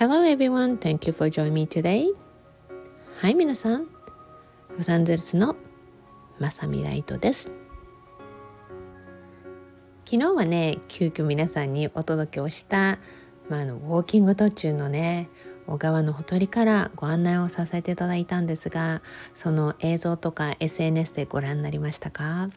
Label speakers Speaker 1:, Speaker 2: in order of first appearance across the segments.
Speaker 1: Hello everyone, thank you for joining me today. はい、皆さん。ロサンゼルスのまさみライトです。昨日はね、急遽皆さんにお届けをした、まあ、あのウォーキング途中のね、小川のほとりからご案内をさせていただいたんですが、その映像とか SNS でご覧になりましたか？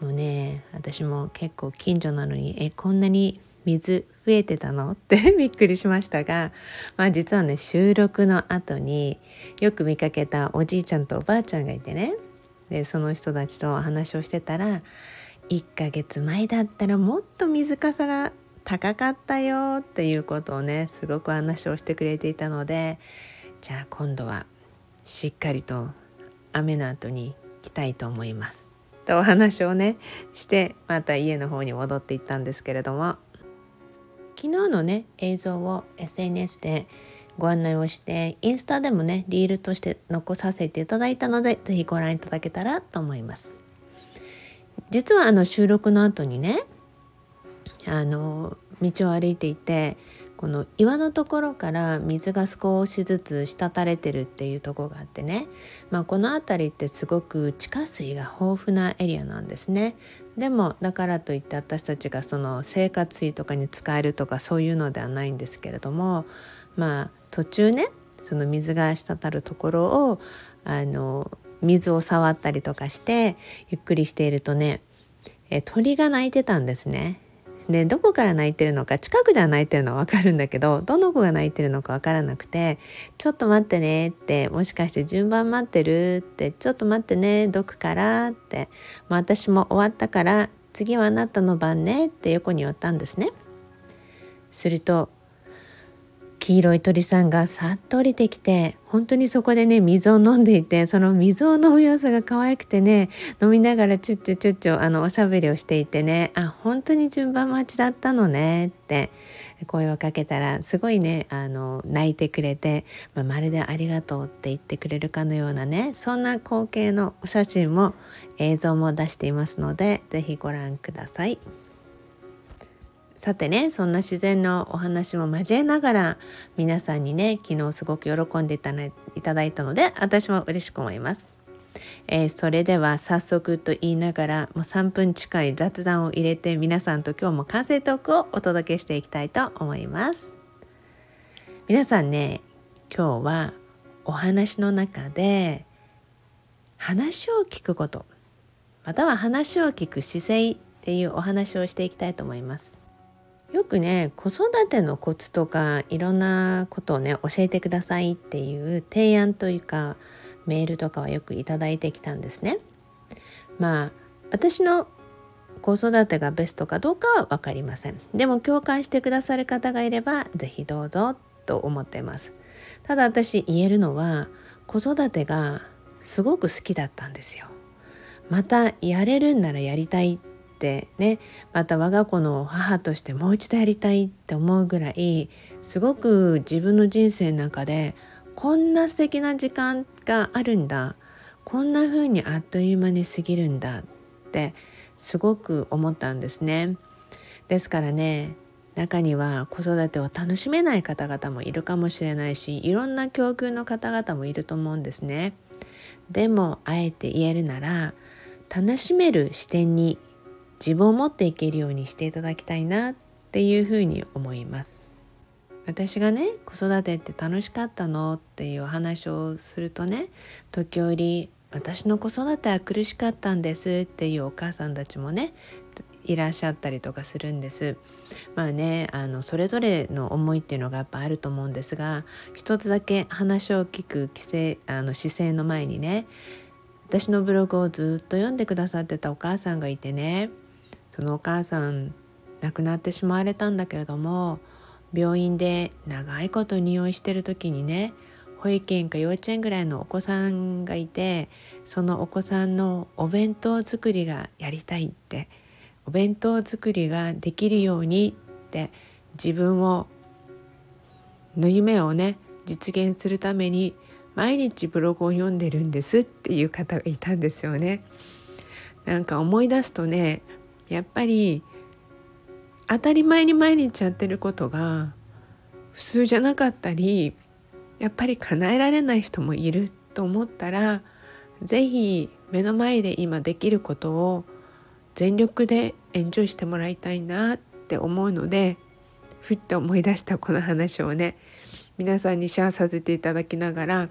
Speaker 1: もうね、私も結構近所なのに、え、こんなに水増えてたの？って びっくりしましたが、まあ、実はね収録の後によく見かけたおじいちゃんとおばあちゃんがいてね。でその人たちと話をしてたら1ヶ月前だったらもっと水かさが高かったよっていうことをねすごく話をしてくれていたのでじゃあ今度はしっかりと雨の後に来たいと思います。とお話をねしてまた家の方に戻っていったんですけれども。昨日のね映像を SNS でご案内をしてインスタでもねリールとして残させていただいたので是非ご覧いただけたらと思います。実はあの収録の後にねあの道を歩いていてこの岩のところから水が少しずつ滴れてるっていうとこがあってね、まあ、この辺りってすごく地下水が豊富なエリアなんですね。でもだからといって私たちがその生活費とかに使えるとかそういうのではないんですけれどもまあ途中ねその水が滴るところをあの水を触ったりとかしてゆっくりしているとねえ鳥が鳴いてたんですね。でどこから泣いてるのか近くでは泣いてるのは分かるんだけどどの子が泣いてるのか分からなくて「ちょっと待ってね」ってもしかして順番待ってるって「ちょっと待ってねどくから」って「も私も終わったから次はあなたの番ね」って横に寄ったんですね。すると黄色い鳥さんがさっと降りてきて本当にそこでね水を飲んでいてその水を飲む様子が可愛くてね飲みながらチュッチュチュッチュあのおしゃべりをしていてねあ本当に順番待ちだったのねって声をかけたらすごいねあの泣いてくれて、まあ、まるでありがとうって言ってくれるかのようなねそんな光景のお写真も映像も出していますので是非ご覧ください。さてねそんな自然のお話も交えながら皆さんにね昨日すごく喜んでいただいたので私も嬉しく思います。えー、それでは早速と言いながらもう3分近い雑談を入れて皆さんと今日も完成トークをお届けしていきたいと思います。皆さんね今日はお話の中で話を聞くことまたは話を聞く姿勢っていうお話をしていきたいと思います。よくね子育てのコツとかいろんなことをね教えてくださいっていう提案というかメールとかはよくいただいてきたんですね。まあ私の子育てがベストかどうかは分かりません。でも共感してくださる方がいれば是非どうぞと思ってます。ただ私言えるのは子育てがすごく好きだったんですよ。またやれるんならやりたいってねまた我が子の母としてもう一度やりたいって思うぐらいすごく自分の人生の中でこんな素敵な時間があるんだこんな風にあっという間に過ぎるんだってすごく思ったんですね。ですからね中には子育てを楽しめない方々もいるかもしれないしいろんな境遇の方々もいると思うんですね。でもあえて言えるなら楽しめる視点に自分を持っていけるようにしていただきたいなっていうふうに思います。私がね子育てって楽しかったのっていうお話をするとね時折私の子育ては苦しかったんですっていうお母さんたちもねいらっしゃったりとかするんです。まあねあのそれぞれの思いっていうのがやっぱあると思うんですが一つだけ話を聞く規制あの姿勢の前にね私のブログをずっと読んでくださってたお母さんがいてねそのお母さん亡くなってしまわれたんだけれども病院で長いこと入院してる時にね保育園か幼稚園ぐらいのお子さんがいてそのお子さんのお弁当作りがやりたいってお弁当作りができるようにって自分をの夢をね実現するために毎日ブログを読んでるんですっていう方がいたんですよね。なんか思い出すとねやっぱり当たり前に毎日やってることが
Speaker 2: 普通じゃなかったりやっぱり叶えられない人もいると思ったら是非目の前で今できることを全力でエンジョイしてもらいたいなって思うのでふっと思い出したこの話をね皆さんにシェアさせていただきながら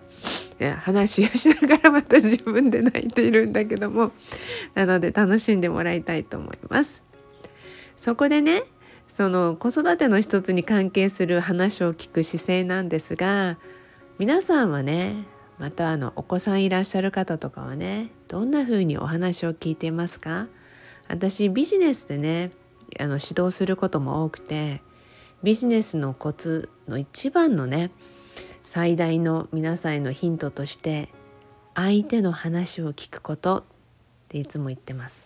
Speaker 2: 話をしながらまた自分で泣いているんだけどもなので楽しんでもらいたいと思います。そこでねその子育ての一つに関係する話を聞く姿勢なんですが皆さんはねまたあのお子さんいらっしゃる方とかはねどんな風にお話を聞いていますか？私ビジネスでねあの指導することも多くてビジネスのコツの一番のね最大の皆さんへのヒントとして相手の話を聞くことっていつも言ってます。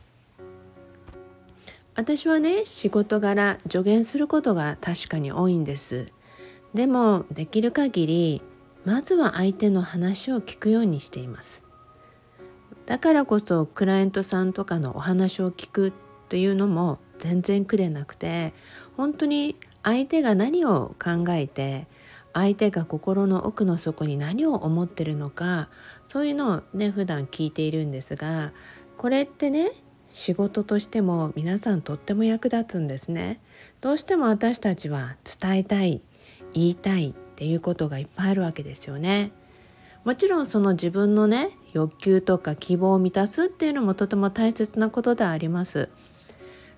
Speaker 2: 私はね仕事柄助言することが確かに多いんです。でもできる限りまずは相手の話を聞くようにしています。だからこそクライアントさんとかのお話を聞くというのも全然苦でなくて本当に相手が何を考えて相手が心の奥の底に何を思ってるのかそういうのをね普段聞いているんですがこれってね仕事としても皆さんとっても役立つんですね。どうしても私たちは伝えたい言いたいっていうことがいっぱいあるわけですよね。もちろんその自分のね欲求とか希望を満たすっていうのもとても大切なことであります。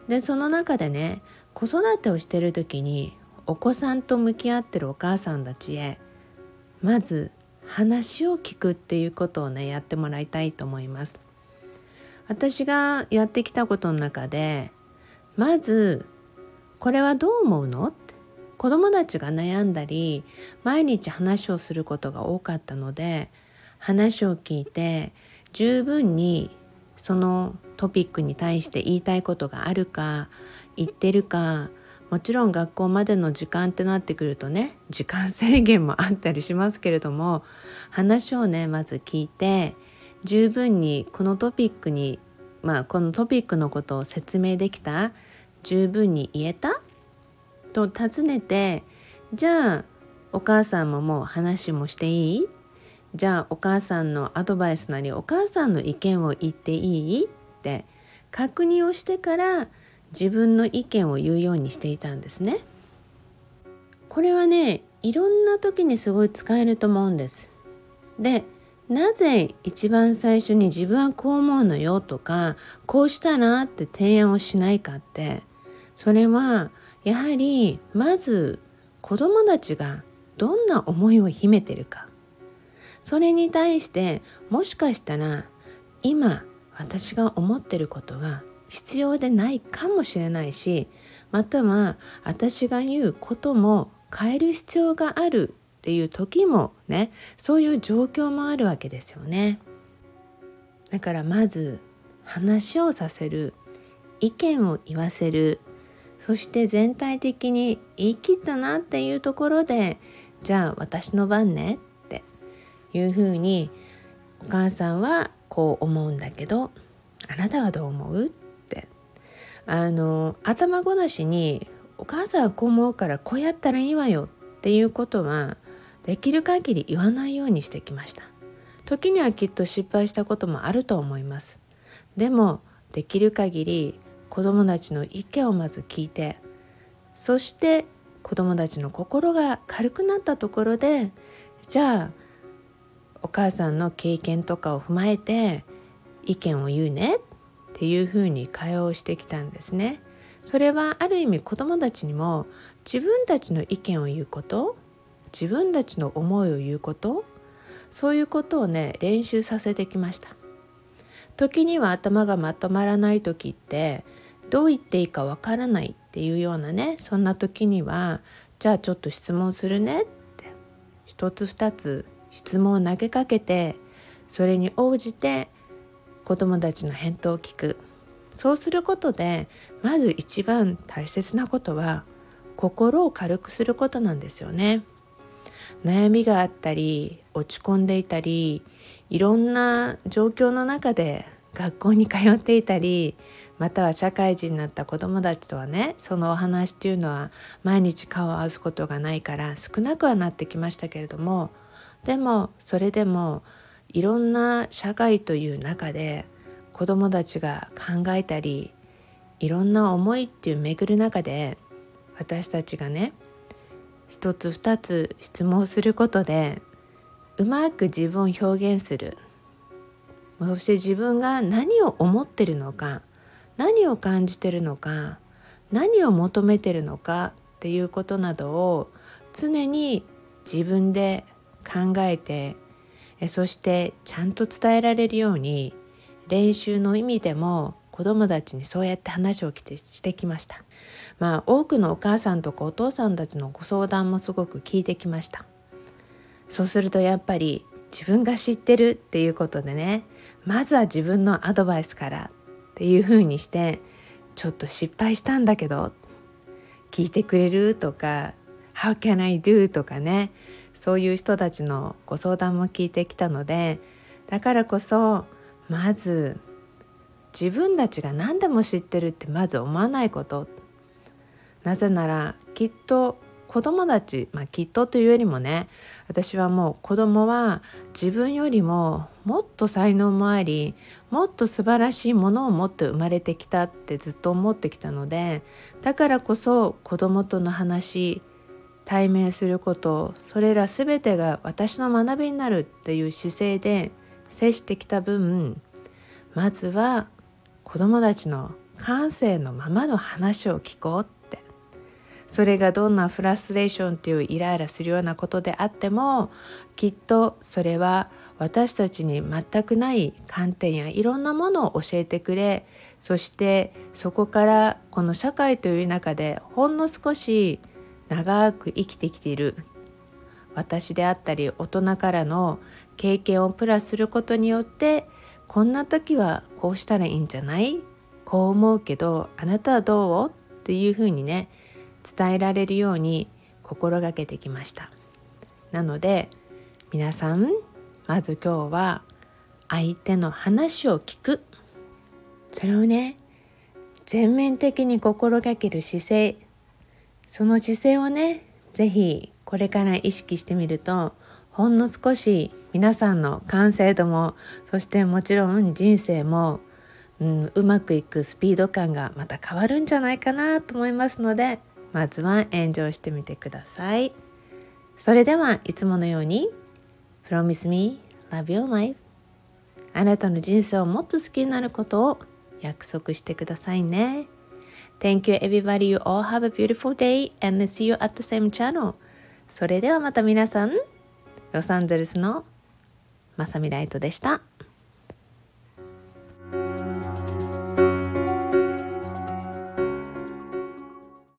Speaker 2: でその中でね子育てをしてる時にお子さんと向き合ってるお母さんたちへまず話を聞くっていうことをねやってもらいたいと思います。私がやってきたことの中でまず「これはどう思うの?」子供たちが悩んだり毎日話をすることが多かったので話を聞いて十分にそのトピックに対して言いたいことがあるか言ってるかもちろん学校までの時間ってなってくるとね時間制限もあったりしますけれども話をねまず聞いて十分にこのトピックにまあこのトピックのことを説明できた十分に言えた？と尋ねてじゃあお母さんももう話もしていい？じゃあお母さんのアドバイスなりお母さんの意見を言っていい？って確認をしてから自分の意見を言うようにしていたんですね。これはねいろんな時にすごい使えると思うんです。でなぜ一番最初に自分はこう思うのよとかこうしたらって提案をしないかってそれはやはりまず子供たちがどんな思いを秘めてるかそれに対してもしかしたら今私が思ってることは必要でないかもしれないしまたは私が言うことも変える必要があるっていう時もねそういう状況もあるわけですよね。だからまず話をさせる意見を言わせるそして全体的に言い切ったなっていうところでじゃあ私の番ねっていうふうにお母さんはこう思うんだけどあなたはどう思う？っあの頭ごなしにお母さんはこう思うからこうやったらいいわよっていうことはできる限り言わないようにしてきました。時にはきっと失敗したこともあると思います。でもできる限り子どもたちの意見をまず聞いてそして子どもたちの心が軽くなったところでじゃあお母さんの経験とかを踏まえて意見を言うねっっていうふうに会話をしてきたんですね。それはある意味子どもたちにも自分たちの意見を言うこと自分たちの思いを言うことそういうことをね練習させてきました。時には頭がまとまらない時ってどう言っていいかわからないっていうようなねそんな時にはじゃあちょっと質問するねって一つ二つ質問を投げかけてそれに応じて子どもたちの返答を聞くそうすることでまず一番大切なことは心を軽くすることなんですよね。悩みがあったり落ち込んでいたりいろんな状況の中で学校に通っていたりまたは社会人になった子どもたちとはねそのお話っていうのは毎日顔を合わすことがないから少なくはなってきましたけれどもでもそれでもいろんな社会という中で子どもたちが考えたりいろんな思いっていう巡る中で私たちがね一つ二つ質問することでうまく自分を表現する。そして自分が何を思ってるのか何を感じてるのか何を求めてるのかっていうことなどを常に自分で考えてそしてちゃんと伝えられるように練習の意味でも子どもたちにそうやって話をしてきました。まあ多くのお母さんとかお父さんたちのご相談もすごく聞いてきました。そうするとやっぱり自分が知ってるっていうことでねまずは自分のアドバイスからっていうふうにしてちょっと失敗したんだけど聞いてくれるとか「How can I do?」とかねそういう人たちのご相談も聞いてきたのでだからこそまず自分たちが何でも知ってるってまず思わないこと。なぜならきっと子供たち、まあ、きっとというよりもね私はもう子供は自分よりももっと才能もありもっと素晴らしいものを持って生まれてきたってずっと思ってきたのでだからこそ子供との話対面することそれら全てが私の学びになるっていう姿勢で接してきた分まずは子供たちの感性のままの話を聞こうって。それがどんなフラストレーションっていうイライラするようなことであってもきっとそれは私たちに全くない観点やいろんなものを教えてくれ。そしてそこからこの社会という中でほんの少し長く生きてきている。私であったり大人からの経験をプラスすることによってこんな時はこうしたらいいんじゃない？こう思うけどあなたはどう？っていうふうにね伝えられるように心がけてきました。なので皆さんまず今日は相手の話を聞く。それをね全面的に心がける姿勢その姿勢をね是非これから意識してみるとほんの少し皆さんの完成度もそしてもちろん人生も、うん、うまくいくスピード感がまた変わるんじゃないかなと思いますのでまずはエンジョイしてみてください。それではいつものように Promise me love your life あなたの人生をもっと好きになることを約束してくださいね。Thank you everybody. You all have a beautiful day and see you at the same channel. それではまた皆さん、ロサンゼルスのまさみライトでした。